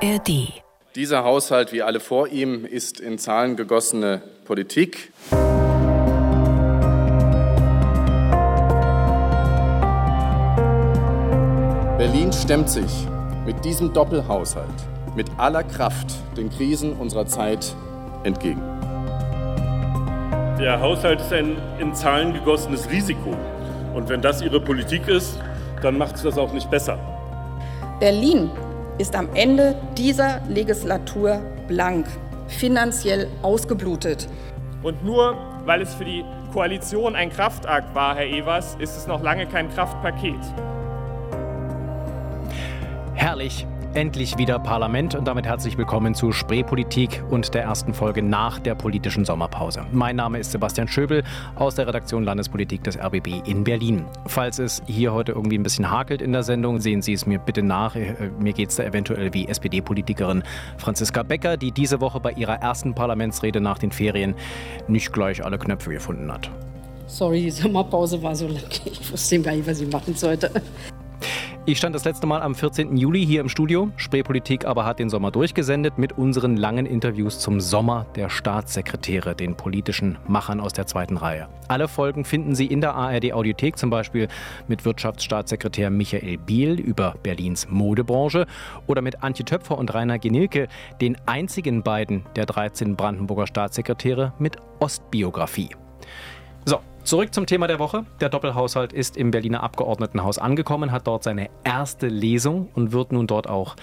ARD. Dieser Haushalt, wie alle vor ihm, ist in Zahlen gegossene Politik. Berlin stemmt sich mit diesem Doppelhaushalt mit aller Kraft den Krisen unserer Zeit entgegen. Der Haushalt ist ein in Zahlen gegossenes Risiko. Und wenn das Ihre Politik ist, dann macht es das auch nicht besser. Berlin ist am Ende dieser Legislatur blank, finanziell ausgeblutet. Und nur weil es für die Koalition ein Kraftakt war, Herr Evers, ist es noch lange kein Kraftpaket. Herrlich. Endlich wieder Parlament und damit herzlich willkommen zu Spreepolitik und der ersten Folge nach der politischen Sommerpause. Mein Name ist Sebastian Schöbel aus der Redaktion Landespolitik des RBB in Berlin. Falls es hier heute irgendwie ein bisschen hakelt in der Sendung, sehen Sie es mir bitte nach. Äh, mir geht es da eventuell wie SPD-Politikerin Franziska Becker, die diese Woche bei ihrer ersten Parlamentsrede nach den Ferien nicht gleich alle Knöpfe gefunden hat. Sorry, die Sommerpause war so lang. Ich wusste gar nicht, was ich machen sollte. Ich stand das letzte Mal am 14. Juli hier im Studio. Spreepolitik aber hat den Sommer durchgesendet mit unseren langen Interviews zum Sommer der Staatssekretäre, den politischen Machern aus der zweiten Reihe. Alle Folgen finden Sie in der ARD Audiothek, zum Beispiel mit Wirtschaftsstaatssekretär Michael Biel über Berlins Modebranche oder mit Antje Töpfer und Rainer Genilke, den einzigen beiden der 13 Brandenburger Staatssekretäre mit Ostbiografie. So, Zurück zum Thema der Woche. Der Doppelhaushalt ist im Berliner Abgeordnetenhaus angekommen, hat dort seine erste Lesung und wird nun dort auch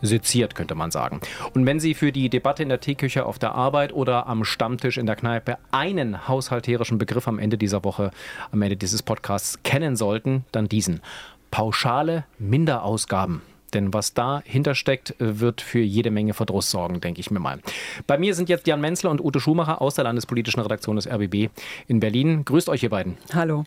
seziert, könnte man sagen. Und wenn Sie für die Debatte in der Teeküche auf der Arbeit oder am Stammtisch in der Kneipe einen haushalterischen Begriff am Ende dieser Woche, am Ende dieses Podcasts kennen sollten, dann diesen. Pauschale Minderausgaben. Denn was dahinter steckt, wird für jede Menge Verdruss sorgen, denke ich mir mal. Bei mir sind jetzt Jan Menzler und Ute Schumacher aus der landespolitischen Redaktion des RBB in Berlin. Grüßt euch, ihr beiden. Hallo.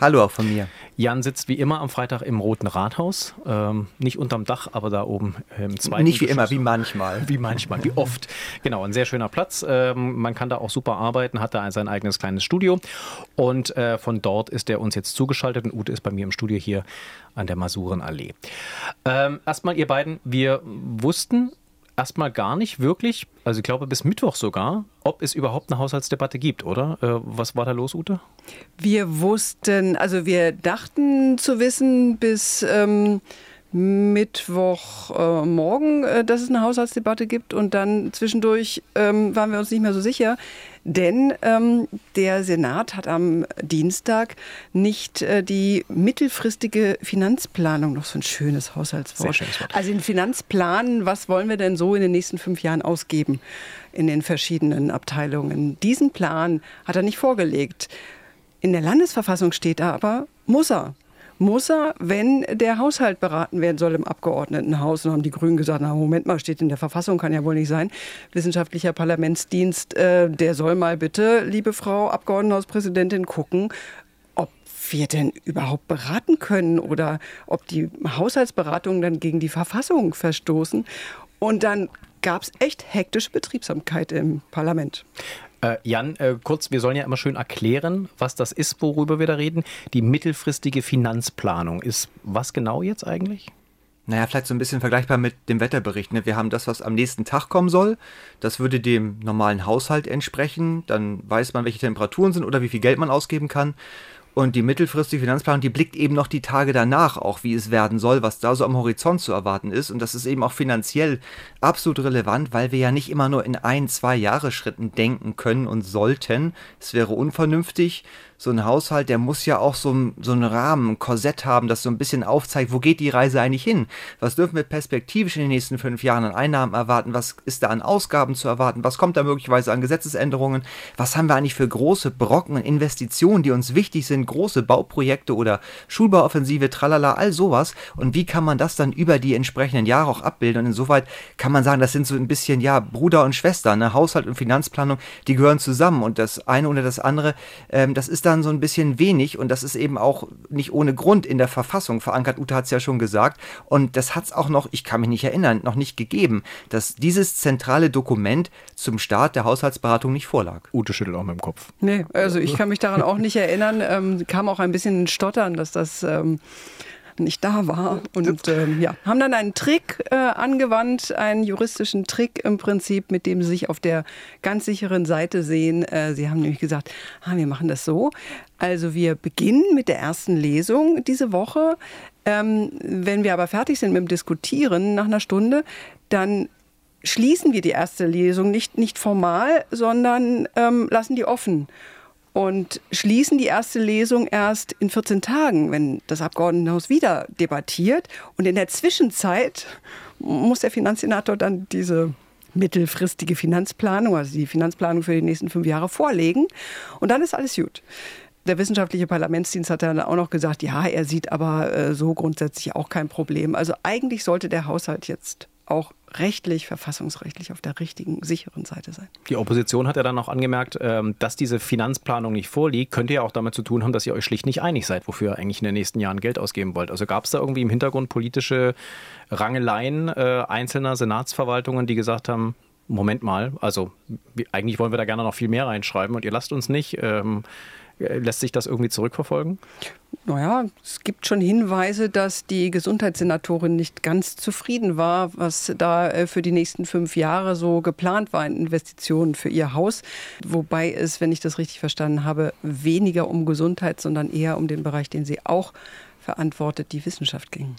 Hallo auch von mir. Jan sitzt wie immer am Freitag im Roten Rathaus. Ähm, nicht unterm Dach, aber da oben im zweiten. Nicht wie immer, wie manchmal. Wie manchmal, wie oft. Genau, ein sehr schöner Platz. Ähm, man kann da auch super arbeiten, hat da sein eigenes kleines Studio. Und äh, von dort ist er uns jetzt zugeschaltet. Und Ute ist bei mir im Studio hier an der Masurenallee. Ähm, erstmal, ihr beiden, wir wussten erstmal gar nicht wirklich, also ich glaube bis Mittwoch sogar, ob es überhaupt eine Haushaltsdebatte gibt, oder? Äh, was war da los, Ute? Wir wussten, also wir dachten zu wissen bis ähm, Mittwochmorgen, äh, äh, dass es eine Haushaltsdebatte gibt und dann zwischendurch ähm, waren wir uns nicht mehr so sicher. Denn ähm, der Senat hat am Dienstag nicht äh, die mittelfristige Finanzplanung, noch so ein schönes Haushaltswort. Schönes Wort. Also den Finanzplan, was wollen wir denn so in den nächsten fünf Jahren ausgeben in den verschiedenen Abteilungen? Diesen Plan hat er nicht vorgelegt. In der Landesverfassung steht er aber, muss er muss er, wenn der Haushalt beraten werden soll im Abgeordnetenhaus. Und haben die Grünen gesagt, na Moment mal, steht in der Verfassung, kann ja wohl nicht sein. Wissenschaftlicher Parlamentsdienst, äh, der soll mal bitte, liebe Frau Abgeordnetenhauspräsidentin, gucken, ob wir denn überhaupt beraten können oder ob die Haushaltsberatungen dann gegen die Verfassung verstoßen. Und dann gab es echt hektische Betriebsamkeit im Parlament. Äh, Jan, äh, kurz, wir sollen ja immer schön erklären, was das ist, worüber wir da reden. Die mittelfristige Finanzplanung ist was genau jetzt eigentlich? Naja, vielleicht so ein bisschen vergleichbar mit dem Wetterbericht. Ne? Wir haben das, was am nächsten Tag kommen soll. Das würde dem normalen Haushalt entsprechen. Dann weiß man, welche Temperaturen sind oder wie viel Geld man ausgeben kann. Und die mittelfristige Finanzplanung, die blickt eben noch die Tage danach auch, wie es werden soll, was da so am Horizont zu erwarten ist. Und das ist eben auch finanziell absolut relevant, weil wir ja nicht immer nur in ein, zwei Jahresschritten denken können und sollten. Es wäre unvernünftig so ein Haushalt, der muss ja auch so, so einen Rahmen, ein Korsett haben, das so ein bisschen aufzeigt, wo geht die Reise eigentlich hin? Was dürfen wir perspektivisch in den nächsten fünf Jahren an Einnahmen erwarten? Was ist da an Ausgaben zu erwarten? Was kommt da möglicherweise an Gesetzesänderungen? Was haben wir eigentlich für große Brocken und Investitionen, die uns wichtig sind? Große Bauprojekte oder Schulbauoffensive, tralala, all sowas. Und wie kann man das dann über die entsprechenden Jahre auch abbilden? Und insoweit kann man sagen, das sind so ein bisschen, ja, Bruder und Schwester, ne? Haushalt und Finanzplanung, die gehören zusammen. Und das eine oder das andere, ähm, das ist da dann so ein bisschen wenig und das ist eben auch nicht ohne Grund in der Verfassung verankert. Ute hat es ja schon gesagt. Und das hat es auch noch, ich kann mich nicht erinnern, noch nicht gegeben, dass dieses zentrale Dokument zum Start der Haushaltsberatung nicht vorlag. Ute schüttelt auch mit dem Kopf. Nee, also ich kann mich daran auch nicht erinnern. Ähm, kam auch ein bisschen in Stottern, dass das. Ähm nicht da war. Und ähm, ja, haben dann einen Trick äh, angewandt, einen juristischen Trick im Prinzip, mit dem sie sich auf der ganz sicheren Seite sehen. Äh, sie haben nämlich gesagt, ah, wir machen das so. Also wir beginnen mit der ersten Lesung diese Woche. Ähm, wenn wir aber fertig sind mit dem Diskutieren nach einer Stunde, dann schließen wir die erste Lesung nicht, nicht formal, sondern ähm, lassen die offen und schließen die erste Lesung erst in 14 Tagen, wenn das Abgeordnetenhaus wieder debattiert. Und in der Zwischenzeit muss der Finanzsenator dann diese mittelfristige Finanzplanung, also die Finanzplanung für die nächsten fünf Jahre vorlegen. Und dann ist alles gut. Der wissenschaftliche Parlamentsdienst hat dann auch noch gesagt, ja, er sieht aber äh, so grundsätzlich auch kein Problem. Also eigentlich sollte der Haushalt jetzt auch rechtlich, verfassungsrechtlich auf der richtigen, sicheren Seite sein. Die Opposition hat ja dann auch angemerkt, ähm, dass diese Finanzplanung nicht vorliegt, könnte ja auch damit zu tun haben, dass ihr euch schlicht nicht einig seid, wofür ihr eigentlich in den nächsten Jahren Geld ausgeben wollt. Also gab es da irgendwie im Hintergrund politische Rangeleien äh, einzelner Senatsverwaltungen, die gesagt haben, Moment mal, also eigentlich wollen wir da gerne noch viel mehr reinschreiben und ihr lasst uns nicht. Ähm, Lässt sich das irgendwie zurückverfolgen? Naja, es gibt schon Hinweise, dass die Gesundheitssenatorin nicht ganz zufrieden war, was da äh, für die nächsten fünf Jahre so geplant war in Investitionen für ihr Haus. Wobei es, wenn ich das richtig verstanden habe, weniger um Gesundheit, sondern eher um den Bereich, den sie auch verantwortet, die Wissenschaft ging.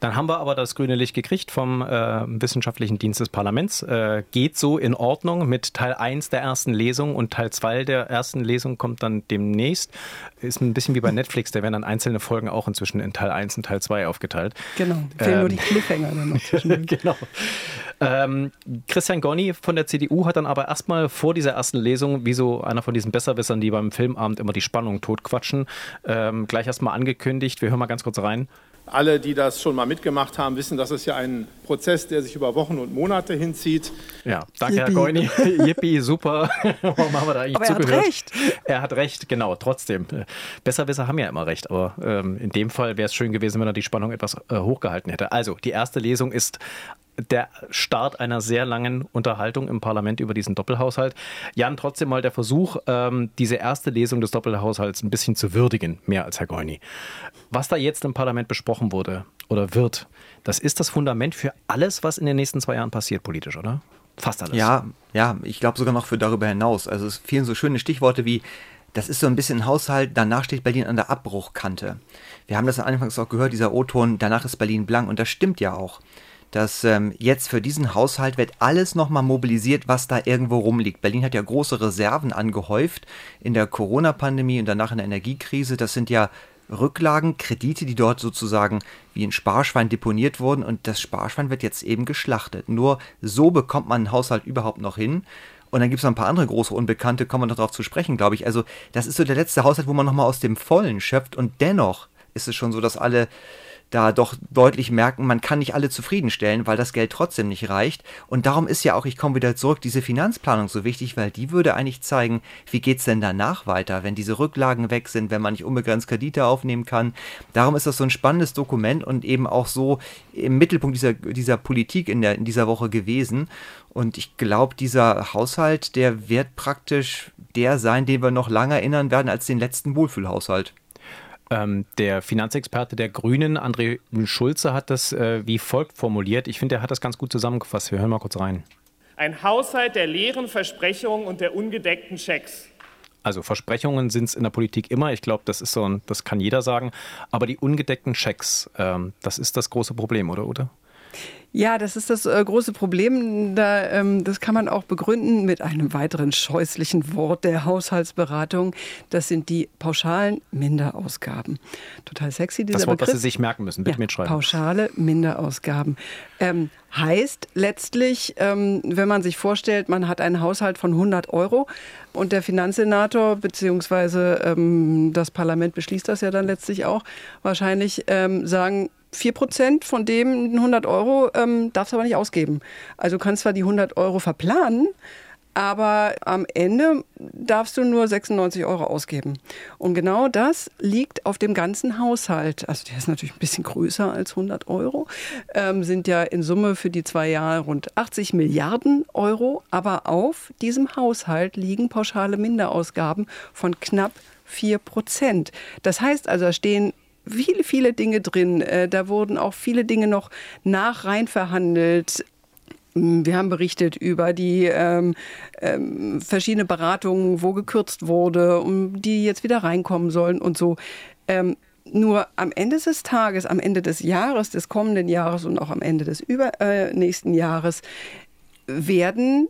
Dann haben wir aber das grüne Licht gekriegt vom äh, Wissenschaftlichen Dienst des Parlaments. Äh, geht so in Ordnung mit Teil 1 der ersten Lesung und Teil 2 der ersten Lesung kommt dann demnächst. Ist ein bisschen wie bei Netflix, da werden dann einzelne Folgen auch inzwischen in Teil 1 und Teil 2 aufgeteilt. Genau, fehlen ähm, nur die Cliffhanger dann noch genau. Ähm, Christian Gonny von der CDU hat dann aber erstmal vor dieser ersten Lesung, wie so einer von diesen Besserwissern, die beim Filmabend immer die Spannung totquatschen, ähm, gleich erstmal angekündigt. Wir hören mal ganz kurz rein. Alle, die das schon mal mitgemacht haben, wissen, das ist ja ein Prozess, der sich über Wochen und Monate hinzieht. Ja, danke, Yippie. Herr Goini. Yippie, super. Warum haben wir da eigentlich aber zugehört? Er hat recht. Er hat recht, genau, trotzdem. Besserwisser haben ja immer recht, aber ähm, in dem Fall wäre es schön gewesen, wenn er die Spannung etwas äh, hochgehalten hätte. Also, die erste Lesung ist der Start einer sehr langen Unterhaltung im Parlament über diesen Doppelhaushalt. Jan, trotzdem mal der Versuch, ähm, diese erste Lesung des Doppelhaushalts ein bisschen zu würdigen, mehr als Herr Goini. Was da jetzt im Parlament besprochen wurde oder wird, das ist das Fundament für alles, was in den nächsten zwei Jahren passiert politisch, oder? Fast alles. Ja, ja, ich glaube sogar noch für darüber hinaus. Also es fehlen so schöne Stichworte wie das ist so ein bisschen Haushalt, danach steht Berlin an der Abbruchkante. Wir haben das anfangs auch gehört, dieser O-Ton, danach ist Berlin blank und das stimmt ja auch dass ähm, jetzt für diesen Haushalt wird alles nochmal mobilisiert, was da irgendwo rumliegt. Berlin hat ja große Reserven angehäuft in der Corona-Pandemie und danach in der Energiekrise. Das sind ja Rücklagen, Kredite, die dort sozusagen wie ein Sparschwein deponiert wurden und das Sparschwein wird jetzt eben geschlachtet. Nur so bekommt man einen Haushalt überhaupt noch hin. Und dann gibt es noch ein paar andere große Unbekannte, kommen wir noch darauf zu sprechen, glaube ich. Also das ist so der letzte Haushalt, wo man nochmal aus dem Vollen schöpft und dennoch ist es schon so, dass alle da doch deutlich merken, man kann nicht alle zufriedenstellen, weil das Geld trotzdem nicht reicht. Und darum ist ja auch, ich komme wieder zurück, diese Finanzplanung so wichtig, weil die würde eigentlich zeigen, wie geht es denn danach weiter, wenn diese Rücklagen weg sind, wenn man nicht unbegrenzt Kredite aufnehmen kann. Darum ist das so ein spannendes Dokument und eben auch so im Mittelpunkt dieser, dieser Politik in, der, in dieser Woche gewesen. Und ich glaube, dieser Haushalt, der wird praktisch der sein, den wir noch lange erinnern werden als den letzten Wohlfühlhaushalt. Ähm, der Finanzexperte der Grünen, André Schulze, hat das äh, wie folgt formuliert. Ich finde, er hat das ganz gut zusammengefasst. Wir hören mal kurz rein. Ein Haushalt der leeren Versprechungen und der ungedeckten Schecks. Also Versprechungen sind es in der Politik immer. Ich glaube, das ist so ein, das kann jeder sagen. Aber die ungedeckten Schecks, ähm, das ist das große Problem, oder, oder? Ja, das ist das äh, große Problem. Da, ähm, das kann man auch begründen mit einem weiteren scheußlichen Wort der Haushaltsberatung. Das sind die pauschalen Minderausgaben. Total sexy, dieser Das Wort, Begriff. das Sie sich merken müssen. Bitte ja, mitschreiben. Pauschale Minderausgaben. Ähm, heißt letztlich, ähm, wenn man sich vorstellt, man hat einen Haushalt von 100 Euro und der Finanzsenator bzw. Ähm, das Parlament beschließt das ja dann letztlich auch, wahrscheinlich ähm, sagen, 4 Prozent von dem 100 Euro ähm, darfst du aber nicht ausgeben. Also kannst zwar die 100 Euro verplanen, aber am Ende darfst du nur 96 Euro ausgeben. Und genau das liegt auf dem ganzen Haushalt. Also der ist natürlich ein bisschen größer als 100 Euro, ähm, sind ja in Summe für die zwei Jahre rund 80 Milliarden Euro. Aber auf diesem Haushalt liegen pauschale Minderausgaben von knapp 4 Prozent. Das heißt also, da stehen viele, viele Dinge drin. Äh, da wurden auch viele Dinge noch nach rein verhandelt. Wir haben berichtet über die ähm, ähm, verschiedene Beratungen, wo gekürzt wurde, um die jetzt wieder reinkommen sollen und so. Ähm, nur am Ende des Tages, am Ende des Jahres, des kommenden Jahres und auch am Ende des übernächsten äh, Jahres werden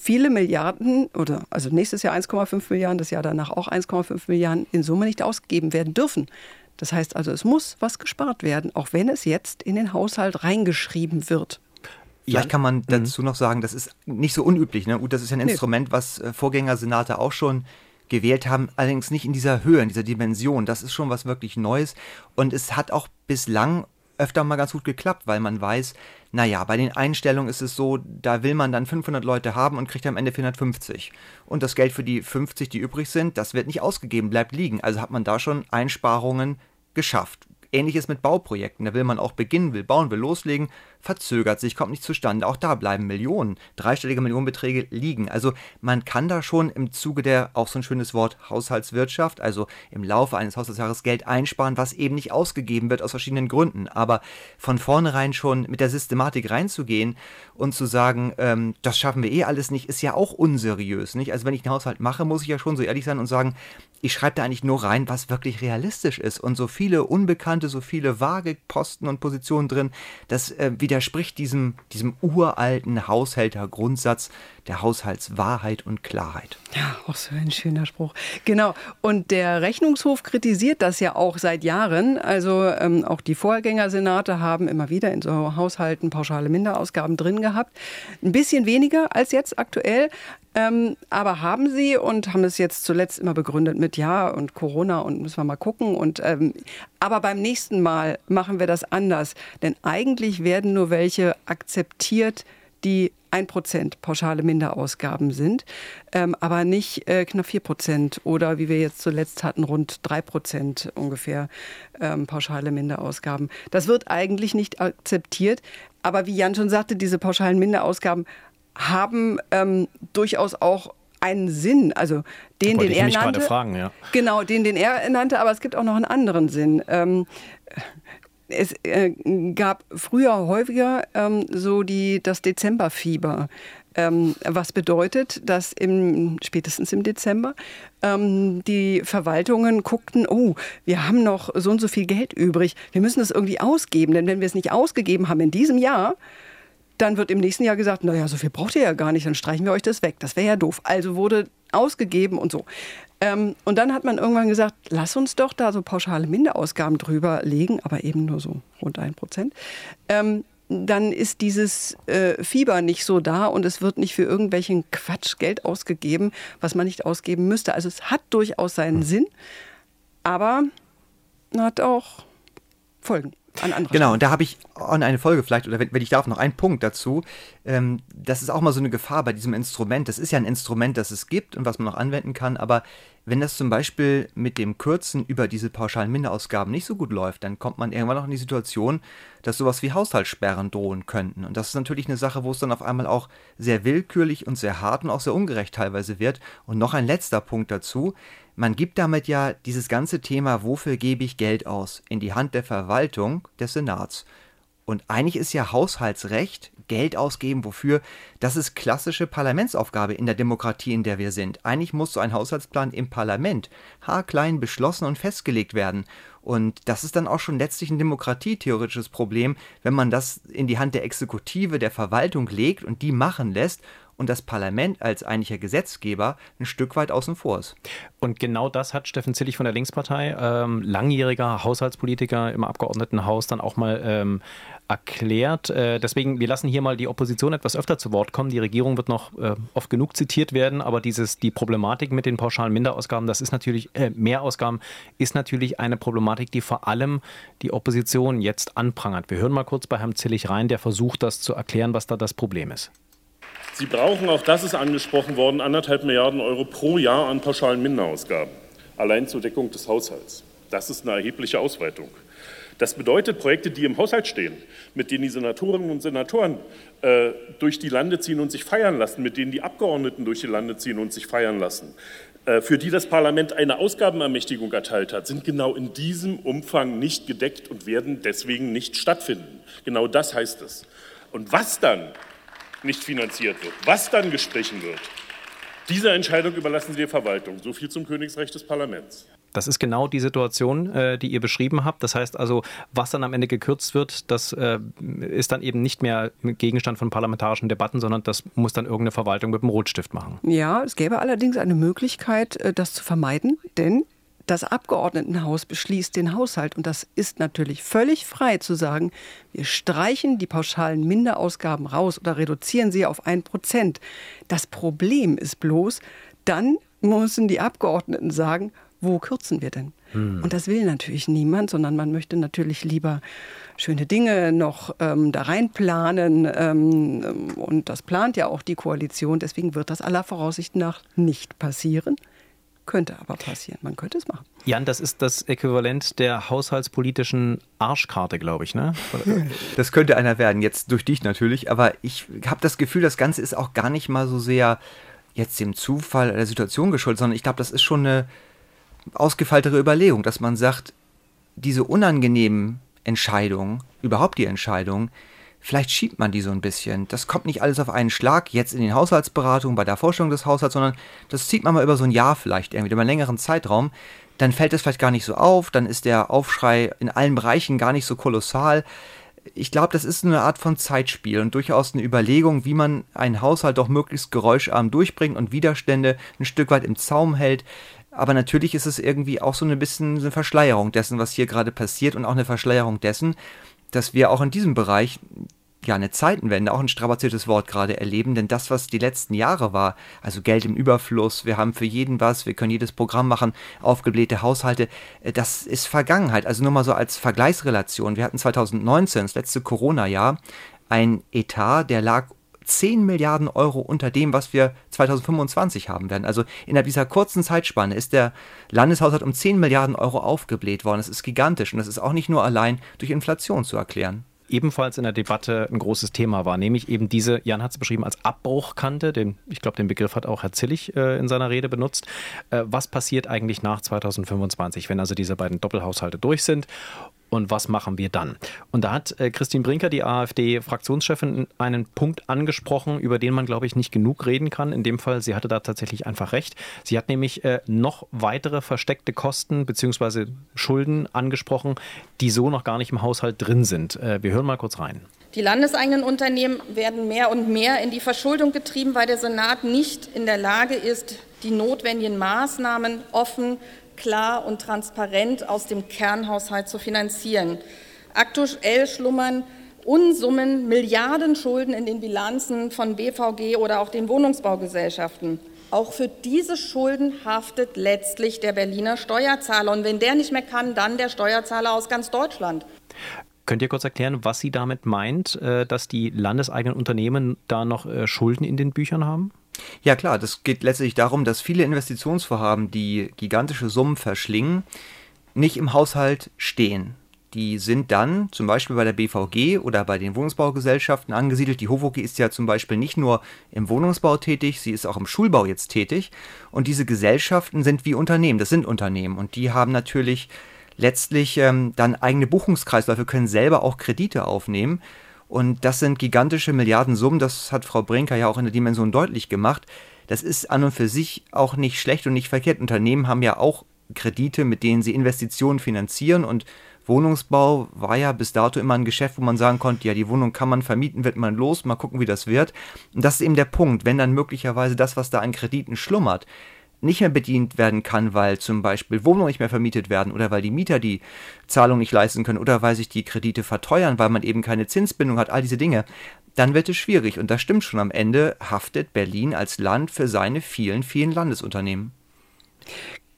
viele Milliarden oder also nächstes Jahr 1,5 Milliarden, das Jahr danach auch 1,5 Milliarden in Summe nicht ausgegeben werden dürfen. Das heißt also, es muss was gespart werden, auch wenn es jetzt in den Haushalt reingeschrieben wird. Vielleicht kann man mhm. dazu noch sagen, das ist nicht so unüblich. Ne? Gut, das ist ja ein Instrument, was äh, Vorgängersenate auch schon gewählt haben, allerdings nicht in dieser Höhe, in dieser Dimension. Das ist schon was wirklich Neues. Und es hat auch bislang öfter mal ganz gut geklappt, weil man weiß, naja, bei den Einstellungen ist es so, da will man dann 500 Leute haben und kriegt am Ende 450. Und das Geld für die 50, die übrig sind, das wird nicht ausgegeben, bleibt liegen. Also hat man da schon Einsparungen geschafft. Ähnliches mit Bauprojekten. Da will man auch beginnen, will bauen, will loslegen, verzögert sich, kommt nicht zustande. Auch da bleiben Millionen, dreistellige Millionenbeträge liegen. Also man kann da schon im Zuge der, auch so ein schönes Wort, Haushaltswirtschaft, also im Laufe eines Haushaltsjahres Geld einsparen, was eben nicht ausgegeben wird aus verschiedenen Gründen. Aber von vornherein schon mit der Systematik reinzugehen und zu sagen, ähm, das schaffen wir eh alles nicht, ist ja auch unseriös. Nicht? Also wenn ich einen Haushalt mache, muss ich ja schon so ehrlich sein und sagen, ich schreibe da eigentlich nur rein, was wirklich realistisch ist. Und so viele Unbekannte, so viele vage Posten und Positionen drin, das äh, widerspricht diesem, diesem uralten Haushältergrundsatz der Haushaltswahrheit und Klarheit. Ja, auch so ein schöner Spruch. Genau. Und der Rechnungshof kritisiert das ja auch seit Jahren. Also ähm, auch die Vorgängersenate haben immer wieder in so Haushalten pauschale Minderausgaben drin gehabt. Ein bisschen weniger als jetzt aktuell. Ähm, aber haben sie und haben es jetzt zuletzt immer begründet mit Ja und Corona und müssen wir mal gucken. Und, ähm, aber beim nächsten Mal machen wir das anders. Denn eigentlich werden nur welche akzeptiert, die 1% pauschale Minderausgaben sind, ähm, aber nicht äh, knapp 4% oder wie wir jetzt zuletzt hatten, rund 3% ungefähr ähm, pauschale Minderausgaben. Das wird eigentlich nicht akzeptiert. Aber wie Jan schon sagte, diese pauschalen Minderausgaben haben ähm, durchaus auch einen Sinn, also den, den er nannte. Fragen, ja. Genau, den, den er nannte, aber es gibt auch noch einen anderen Sinn. Ähm, es äh, gab früher häufiger ähm, so die, das Dezemberfieber. Ähm, was bedeutet, dass im, spätestens im Dezember ähm, die Verwaltungen guckten, oh, wir haben noch so und so viel Geld übrig, wir müssen es irgendwie ausgeben, denn wenn wir es nicht ausgegeben haben in diesem Jahr, dann wird im nächsten Jahr gesagt, naja, so viel braucht ihr ja gar nicht, dann streichen wir euch das weg. Das wäre ja doof. Also wurde ausgegeben und so. Ähm, und dann hat man irgendwann gesagt, lass uns doch da so pauschale Minderausgaben drüber legen, aber eben nur so rund ein Prozent. Ähm, dann ist dieses äh, Fieber nicht so da und es wird nicht für irgendwelchen Quatsch Geld ausgegeben, was man nicht ausgeben müsste. Also es hat durchaus seinen hm. Sinn, aber hat auch Folgen an anderer Genau, Stelle. und da habe ich an eine Folge vielleicht, oder wenn, wenn, ich darf, noch einen Punkt dazu. Ähm, das ist auch mal so eine Gefahr bei diesem Instrument. Das ist ja ein Instrument, das es gibt und was man noch anwenden kann, aber wenn das zum Beispiel mit dem Kürzen über diese pauschalen Minderausgaben nicht so gut läuft, dann kommt man irgendwann noch in die Situation, dass sowas wie Haushaltssperren drohen könnten. Und das ist natürlich eine Sache, wo es dann auf einmal auch sehr willkürlich und sehr hart und auch sehr ungerecht teilweise wird. Und noch ein letzter Punkt dazu. Man gibt damit ja dieses ganze Thema, wofür gebe ich Geld aus, in die Hand der Verwaltung des Senats. Und eigentlich ist ja Haushaltsrecht, Geld ausgeben, wofür, das ist klassische Parlamentsaufgabe in der Demokratie, in der wir sind. Eigentlich muss so ein Haushaltsplan im Parlament haarklein beschlossen und festgelegt werden. Und das ist dann auch schon letztlich ein demokratietheoretisches Problem, wenn man das in die Hand der Exekutive, der Verwaltung legt und die machen lässt und das Parlament als eigentlicher Gesetzgeber ein Stück weit außen vor ist. Und genau das hat Steffen Zillig von der Linkspartei, ähm, langjähriger Haushaltspolitiker im Abgeordnetenhaus, dann auch mal ähm, erklärt. Äh, deswegen, wir lassen hier mal die Opposition etwas öfter zu Wort kommen. Die Regierung wird noch äh, oft genug zitiert werden, aber dieses, die Problematik mit den pauschalen Minderausgaben, das ist natürlich, äh, Mehrausgaben, ist natürlich eine Problematik, die vor allem die Opposition jetzt anprangert. Wir hören mal kurz bei Herrn Zillig rein, der versucht, das zu erklären, was da das Problem ist. Sie brauchen, auch das ist angesprochen worden, anderthalb Milliarden Euro pro Jahr an pauschalen Minderausgaben, allein zur Deckung des Haushalts. Das ist eine erhebliche Ausweitung. Das bedeutet Projekte, die im Haushalt stehen, mit denen die Senatorinnen und Senatoren äh, durch die Lande ziehen und sich feiern lassen, mit denen die Abgeordneten durch die Lande ziehen und sich feiern lassen, äh, für die das Parlament eine Ausgabenermächtigung erteilt hat, sind genau in diesem Umfang nicht gedeckt und werden deswegen nicht stattfinden. Genau das heißt es. Und was dann nicht finanziert wird, was dann gestrichen wird, diese Entscheidung überlassen Sie der Verwaltung. So viel zum Königsrecht des Parlaments. Das ist genau die Situation, äh, die ihr beschrieben habt. Das heißt also, was dann am Ende gekürzt wird, das äh, ist dann eben nicht mehr Gegenstand von parlamentarischen Debatten, sondern das muss dann irgendeine Verwaltung mit dem Rotstift machen. Ja, es gäbe allerdings eine Möglichkeit, äh, das zu vermeiden, denn das Abgeordnetenhaus beschließt den Haushalt und das ist natürlich völlig frei zu sagen, wir streichen die pauschalen Minderausgaben raus oder reduzieren sie auf ein Prozent. Das Problem ist bloß, dann müssen die Abgeordneten sagen, wo kürzen wir denn? Hm. Und das will natürlich niemand, sondern man möchte natürlich lieber schöne Dinge noch ähm, da reinplanen. Ähm, und das plant ja auch die Koalition. Deswegen wird das aller Voraussicht nach nicht passieren. Könnte aber passieren. Man könnte es machen. Jan, das ist das Äquivalent der haushaltspolitischen Arschkarte, glaube ich, ne? Das könnte einer werden, jetzt durch dich natürlich. Aber ich habe das Gefühl, das Ganze ist auch gar nicht mal so sehr jetzt dem Zufall der Situation geschuldet, sondern ich glaube, das ist schon eine ausgefeiltere Überlegung, dass man sagt, diese unangenehmen Entscheidungen, überhaupt die Entscheidungen, vielleicht schiebt man die so ein bisschen. Das kommt nicht alles auf einen Schlag, jetzt in den Haushaltsberatungen, bei der Forschung des Haushalts, sondern das zieht man mal über so ein Jahr vielleicht irgendwie, über einen längeren Zeitraum. Dann fällt es vielleicht gar nicht so auf, dann ist der Aufschrei in allen Bereichen gar nicht so kolossal. Ich glaube, das ist eine Art von Zeitspiel und durchaus eine Überlegung, wie man einen Haushalt doch möglichst geräuscharm durchbringt und Widerstände ein Stück weit im Zaum hält. Aber natürlich ist es irgendwie auch so ein bisschen eine Verschleierung dessen, was hier gerade passiert und auch eine Verschleierung dessen, dass wir auch in diesem Bereich ja eine Zeitenwende, auch ein strapaziertes Wort gerade erleben, denn das, was die letzten Jahre war, also Geld im Überfluss, wir haben für jeden was, wir können jedes Programm machen, aufgeblähte Haushalte, äh, das ist Vergangenheit. Also nur mal so als Vergleichsrelation. Wir hatten 2019, das letzte Corona-Jahr, ein Etat, der lag 10 Milliarden Euro unter dem, was wir 2025 haben werden. Also innerhalb dieser kurzen Zeitspanne ist der Landeshaushalt um 10 Milliarden Euro aufgebläht worden. Das ist gigantisch und das ist auch nicht nur allein durch Inflation zu erklären ebenfalls in der Debatte ein großes Thema war, nämlich eben diese, Jan hat es beschrieben als Abbruchkante, den, ich glaube, den Begriff hat auch Herr Zillig äh, in seiner Rede benutzt. Äh, was passiert eigentlich nach 2025, wenn also diese beiden Doppelhaushalte durch sind und was machen wir dann? Und da hat äh, Christine Brinker, die AfD-Fraktionschefin, einen Punkt angesprochen, über den man, glaube ich, nicht genug reden kann. In dem Fall, sie hatte da tatsächlich einfach recht. Sie hat nämlich äh, noch weitere versteckte Kosten bzw. Schulden angesprochen, die so noch gar nicht im Haushalt drin sind. Äh, wir hören mal kurz rein. Die landeseigenen Unternehmen werden mehr und mehr in die Verschuldung getrieben, weil der Senat nicht in der Lage ist, die notwendigen Maßnahmen offen klar und transparent aus dem Kernhaushalt zu finanzieren. Aktuell schlummern Unsummen, Milliarden Schulden in den Bilanzen von BVG oder auch den Wohnungsbaugesellschaften. Auch für diese Schulden haftet letztlich der Berliner Steuerzahler. Und wenn der nicht mehr kann, dann der Steuerzahler aus ganz Deutschland. Könnt ihr kurz erklären, was sie damit meint, äh, dass die landeseigenen Unternehmen da noch äh, Schulden in den Büchern haben? Ja klar, das geht letztlich darum, dass viele Investitionsvorhaben, die gigantische Summen verschlingen, nicht im Haushalt stehen. Die sind dann zum Beispiel bei der BVG oder bei den Wohnungsbaugesellschaften angesiedelt. Die HOVOG ist ja zum Beispiel nicht nur im Wohnungsbau tätig, sie ist auch im Schulbau jetzt tätig. Und diese Gesellschaften sind wie Unternehmen, das sind Unternehmen. Und die haben natürlich letztlich ähm, dann eigene Buchungskreisläufe, können selber auch Kredite aufnehmen. Und das sind gigantische Milliardensummen, das hat Frau Brinker ja auch in der Dimension deutlich gemacht. Das ist an und für sich auch nicht schlecht und nicht verkehrt. Unternehmen haben ja auch Kredite, mit denen sie Investitionen finanzieren und Wohnungsbau war ja bis dato immer ein Geschäft, wo man sagen konnte, ja, die Wohnung kann man vermieten, wird man los, mal gucken, wie das wird. Und das ist eben der Punkt, wenn dann möglicherweise das, was da an Krediten schlummert, nicht mehr bedient werden kann, weil zum Beispiel Wohnungen nicht mehr vermietet werden oder weil die Mieter die Zahlung nicht leisten können oder weil sich die Kredite verteuern, weil man eben keine Zinsbindung hat, all diese Dinge, dann wird es schwierig. Und das stimmt schon. Am Ende haftet Berlin als Land für seine vielen, vielen Landesunternehmen.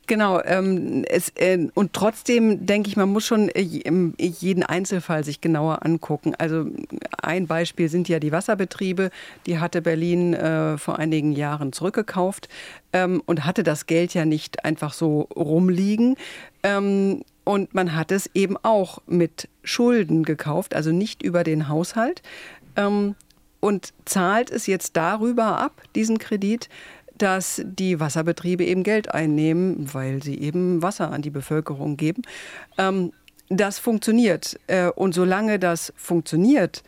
Genau, ähm, es, äh, und trotzdem denke ich, man muss schon äh, jeden Einzelfall sich genauer angucken. Also ein Beispiel sind ja die Wasserbetriebe, die hatte Berlin äh, vor einigen Jahren zurückgekauft ähm, und hatte das Geld ja nicht einfach so rumliegen. Ähm, und man hat es eben auch mit Schulden gekauft, also nicht über den Haushalt. Ähm, und zahlt es jetzt darüber ab, diesen Kredit, dass die Wasserbetriebe eben Geld einnehmen, weil sie eben Wasser an die Bevölkerung geben. Ähm, das funktioniert. Äh, und solange das funktioniert,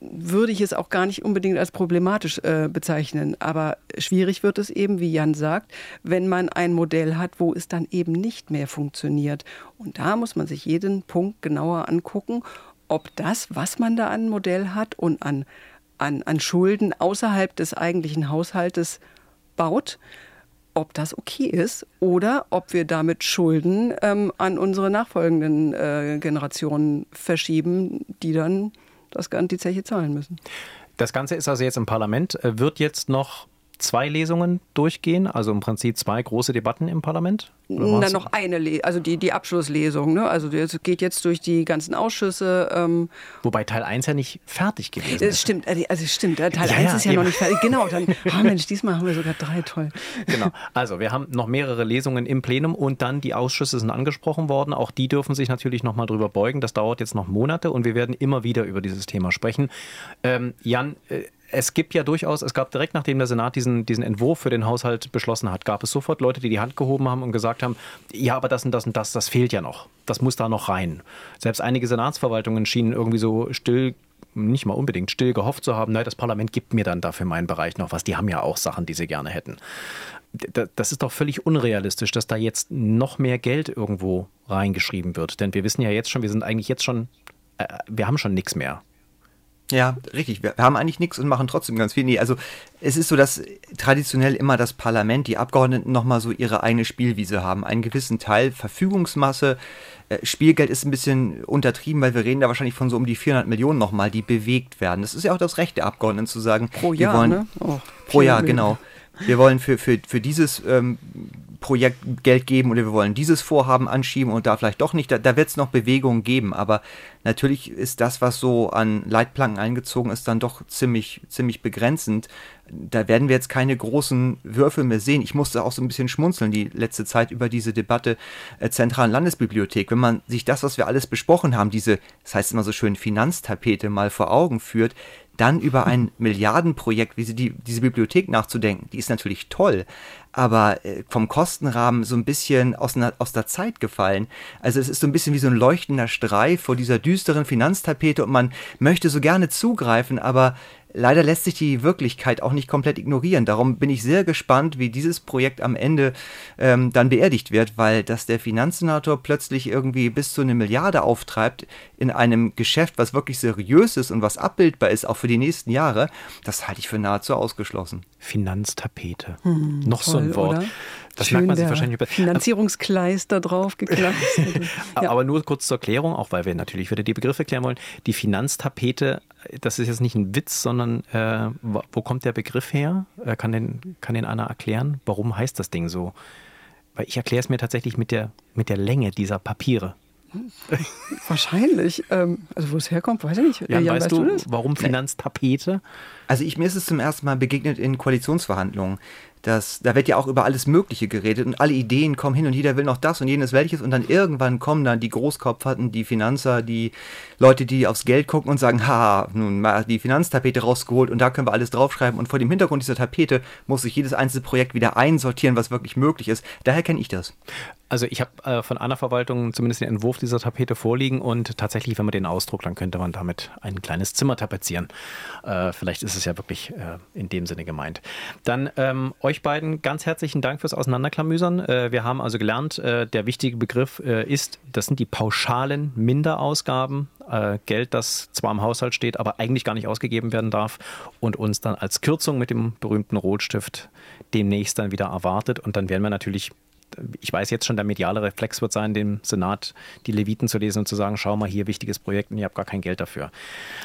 würde ich es auch gar nicht unbedingt als problematisch äh, bezeichnen. Aber schwierig wird es eben, wie Jan sagt, wenn man ein Modell hat, wo es dann eben nicht mehr funktioniert. Und da muss man sich jeden Punkt genauer angucken, ob das, was man da an Modell hat und an, an, an Schulden außerhalb des eigentlichen Haushaltes baut, ob das okay ist oder ob wir damit Schulden ähm, an unsere nachfolgenden äh, Generationen verschieben, die dann das, die Zeche zahlen müssen. Das Ganze ist also jetzt im Parlament. Äh, wird jetzt noch zwei Lesungen durchgehen, also im Prinzip zwei große Debatten im Parlament? Na, noch eine, Le also die, die Abschlusslesung. Ne? Also es geht jetzt durch die ganzen Ausschüsse. Ähm Wobei Teil 1 ja nicht fertig gewesen ist. Das stimmt, äh, also stimmt. Teil ja, 1 ist ja eben. noch nicht fertig. Genau, dann, oh Mensch, diesmal haben wir sogar drei, toll. Genau, also wir haben noch mehrere Lesungen im Plenum und dann die Ausschüsse sind angesprochen worden. Auch die dürfen sich natürlich noch mal drüber beugen. Das dauert jetzt noch Monate und wir werden immer wieder über dieses Thema sprechen. Ähm, Jan, äh, es gibt ja durchaus, es gab direkt nachdem der Senat diesen, diesen Entwurf für den Haushalt beschlossen hat, gab es sofort Leute, die die Hand gehoben haben und gesagt haben, ja, aber das und das und das, das fehlt ja noch. Das muss da noch rein. Selbst einige Senatsverwaltungen schienen irgendwie so still nicht mal unbedingt still gehofft zu haben, nein, das Parlament gibt mir dann dafür meinen Bereich noch was. Die haben ja auch Sachen, die sie gerne hätten. Das ist doch völlig unrealistisch, dass da jetzt noch mehr Geld irgendwo reingeschrieben wird. Denn wir wissen ja jetzt schon, wir sind eigentlich jetzt schon, äh, wir haben schon nichts mehr. Ja, richtig. Wir haben eigentlich nichts und machen trotzdem ganz viel. Nee, also es ist so, dass traditionell immer das Parlament, die Abgeordneten nochmal so ihre eigene Spielwiese haben. Einen gewissen Teil Verfügungsmasse. Äh, Spielgeld ist ein bisschen untertrieben, weil wir reden da wahrscheinlich von so um die 400 Millionen nochmal, die bewegt werden. Das ist ja auch das Recht der Abgeordneten zu sagen, pro Jahr, wollen, ne? oh, pro Jahr, genau. Wir wollen für, für, für dieses ähm, Projekt Geld geben oder wir wollen dieses Vorhaben anschieben und da vielleicht doch nicht. Da, da wird es noch Bewegungen geben, aber natürlich ist das, was so an Leitplanken eingezogen ist, dann doch ziemlich, ziemlich begrenzend. Da werden wir jetzt keine großen Würfel mehr sehen. Ich musste auch so ein bisschen schmunzeln die letzte Zeit über diese Debatte äh, Zentralen Landesbibliothek. Wenn man sich das, was wir alles besprochen haben, diese, das heißt immer so schön Finanztapete mal vor Augen führt, dann über ein Milliardenprojekt wie sie die, diese Bibliothek nachzudenken, die ist natürlich toll, aber äh, vom Kostenrahmen so ein bisschen aus, einer, aus der Zeit gefallen. Also es ist so ein bisschen wie so ein leuchtender Streif vor dieser düsteren Finanztapete und man möchte so gerne zugreifen, aber leider lässt sich die Wirklichkeit auch nicht komplett ignorieren. Darum bin ich sehr gespannt, wie dieses Projekt am Ende ähm, dann beerdigt wird, weil dass der Finanzsenator plötzlich irgendwie bis zu eine Milliarde auftreibt in einem Geschäft, was wirklich seriös ist und was abbildbar ist, auch für die nächsten Jahre, das halte ich für nahezu ausgeschlossen. Finanztapete. Hm, Noch toll, so ein Wort. Oder? Das Schön merkt man sich wahrscheinlich über. Finanzierungskleister drauf gekleistert. ja. Aber nur kurz zur Erklärung, auch weil wir natürlich wieder die Begriffe klären wollen. Die Finanztapete, das ist jetzt nicht ein Witz, sondern äh, wo kommt der Begriff her? Äh, kann, den, kann den einer erklären? Warum heißt das Ding so? Weil ich erkläre es mir tatsächlich mit der, mit der Länge dieser Papiere. Wahrscheinlich. Ähm, also wo es herkommt, weiß ich nicht. Jan, Jan weißt, weißt, du, du warum Finanztapete? Also ich mir ist es zum ersten Mal begegnet in Koalitionsverhandlungen. Das, da wird ja auch über alles Mögliche geredet und alle Ideen kommen hin und jeder will noch das und jenes welches und dann irgendwann kommen dann die Großkopferten, die Finanzer, die Leute, die aufs Geld gucken und sagen, ha, nun mal die Finanztapete rausgeholt und da können wir alles draufschreiben und vor dem Hintergrund dieser Tapete muss sich jedes einzelne Projekt wieder einsortieren, was wirklich möglich ist. Daher kenne ich das. Also ich habe äh, von einer Verwaltung zumindest den Entwurf dieser Tapete vorliegen und tatsächlich, wenn man den ausdruckt, dann könnte man damit ein kleines Zimmer tapezieren. Äh, vielleicht ist es ja wirklich äh, in dem Sinne gemeint. Dann ähm, euch beiden ganz herzlichen Dank fürs Auseinanderklamüsern. Äh, wir haben also gelernt, äh, der wichtige Begriff äh, ist, das sind die pauschalen Minderausgaben. Geld, das zwar im Haushalt steht, aber eigentlich gar nicht ausgegeben werden darf und uns dann als Kürzung mit dem berühmten Rotstift demnächst dann wieder erwartet. Und dann werden wir natürlich ich weiß jetzt schon, der mediale Reflex wird sein, dem Senat die Leviten zu lesen und zu sagen, schau mal hier, wichtiges Projekt und ihr habt gar kein Geld dafür.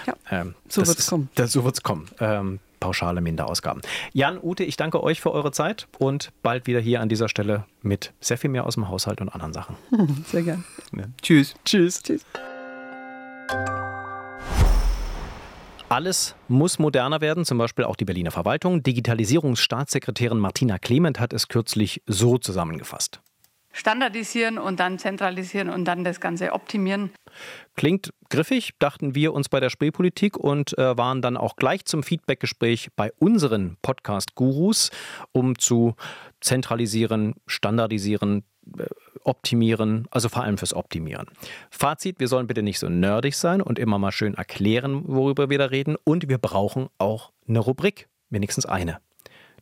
Ja, ähm, so wird es kommen. Das, so wird es kommen. Ähm, pauschale Minderausgaben. Jan, Ute, ich danke euch für eure Zeit und bald wieder hier an dieser Stelle mit sehr viel mehr aus dem Haushalt und anderen Sachen. Sehr gern. Ja. Tschüss. Tschüss. Tschüss. Alles muss moderner werden, zum Beispiel auch die Berliner Verwaltung. Digitalisierungsstaatssekretärin Martina Clement hat es kürzlich so zusammengefasst. standardisieren und dann zentralisieren und dann das Ganze optimieren. Klingt griffig, dachten wir uns bei der Spreepolitik und äh, waren dann auch gleich zum Feedbackgespräch bei unseren Podcast-Gurus, um zu zentralisieren, standardisieren, optimieren, also vor allem fürs Optimieren. Fazit, wir sollen bitte nicht so nerdig sein und immer mal schön erklären, worüber wir da reden und wir brauchen auch eine Rubrik, wenigstens eine.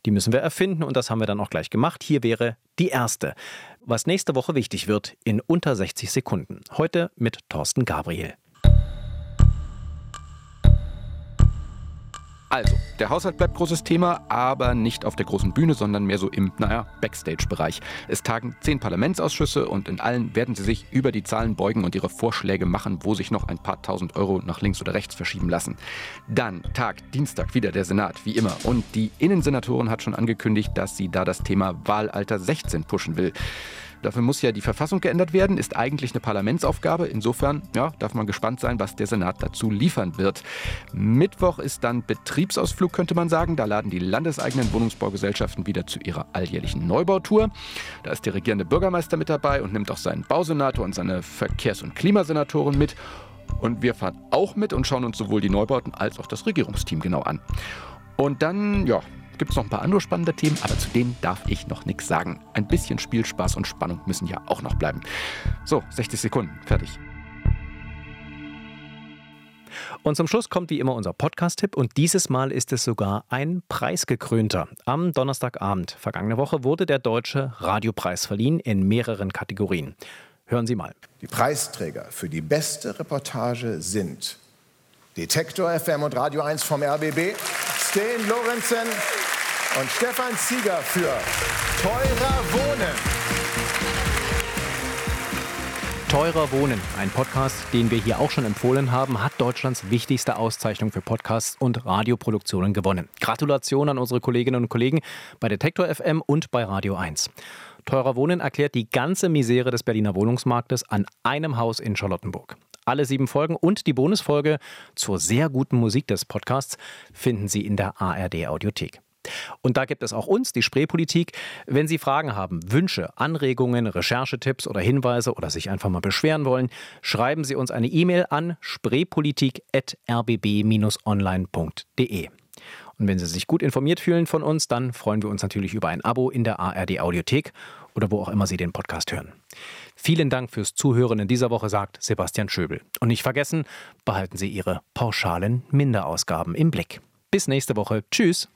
Die müssen wir erfinden und das haben wir dann auch gleich gemacht. Hier wäre die erste, was nächste Woche wichtig wird in unter 60 Sekunden. Heute mit Thorsten Gabriel. Also, der Haushalt bleibt großes Thema, aber nicht auf der großen Bühne, sondern mehr so im, naja, Backstage-Bereich. Es tagen zehn Parlamentsausschüsse und in allen werden sie sich über die Zahlen beugen und ihre Vorschläge machen, wo sich noch ein paar tausend Euro nach links oder rechts verschieben lassen. Dann tagt Dienstag wieder der Senat, wie immer. Und die Innensenatorin hat schon angekündigt, dass sie da das Thema Wahlalter 16 pushen will. Dafür muss ja die Verfassung geändert werden, ist eigentlich eine Parlamentsaufgabe. Insofern ja, darf man gespannt sein, was der Senat dazu liefern wird. Mittwoch ist dann Betriebsausflug, könnte man sagen. Da laden die landeseigenen Wohnungsbaugesellschaften wieder zu ihrer alljährlichen Neubautour. Da ist der regierende Bürgermeister mit dabei und nimmt auch seinen Bausenator und seine Verkehrs- und Klimasenatoren mit. Und wir fahren auch mit und schauen uns sowohl die Neubauten als auch das Regierungsteam genau an. Und dann, ja, gibt es noch ein paar andere spannende Themen, aber zu denen darf ich noch nichts sagen. Ein bisschen Spielspaß und Spannung müssen ja auch noch bleiben. So, 60 Sekunden, fertig. Und zum Schluss kommt wie immer unser Podcast-Tipp und dieses Mal ist es sogar ein preisgekrönter. Am Donnerstagabend vergangene Woche wurde der Deutsche Radiopreis verliehen in mehreren Kategorien. Hören Sie mal. Die Preisträger für die beste Reportage sind Detektor FM und Radio 1 vom RBB, Sten Lorenzen und Stefan Zieger für Teurer Wohnen. Teurer Wohnen, ein Podcast, den wir hier auch schon empfohlen haben, hat Deutschlands wichtigste Auszeichnung für Podcasts und Radioproduktionen gewonnen. Gratulation an unsere Kolleginnen und Kollegen bei Detektor FM und bei Radio 1. Teurer Wohnen erklärt die ganze Misere des Berliner Wohnungsmarktes an einem Haus in Charlottenburg. Alle sieben Folgen und die Bonusfolge zur sehr guten Musik des Podcasts finden Sie in der ARD Audiothek. Und da gibt es auch uns, die Spreepolitik. Wenn Sie Fragen haben, Wünsche, Anregungen, Recherchetipps oder Hinweise oder sich einfach mal beschweren wollen, schreiben Sie uns eine E-Mail an spreepolitik.rbb-online.de. Und wenn Sie sich gut informiert fühlen von uns, dann freuen wir uns natürlich über ein Abo in der ARD Audiothek oder wo auch immer Sie den Podcast hören. Vielen Dank fürs Zuhören in dieser Woche, sagt Sebastian Schöbel. Und nicht vergessen, behalten Sie Ihre pauschalen Minderausgaben im Blick. Bis nächste Woche. Tschüss.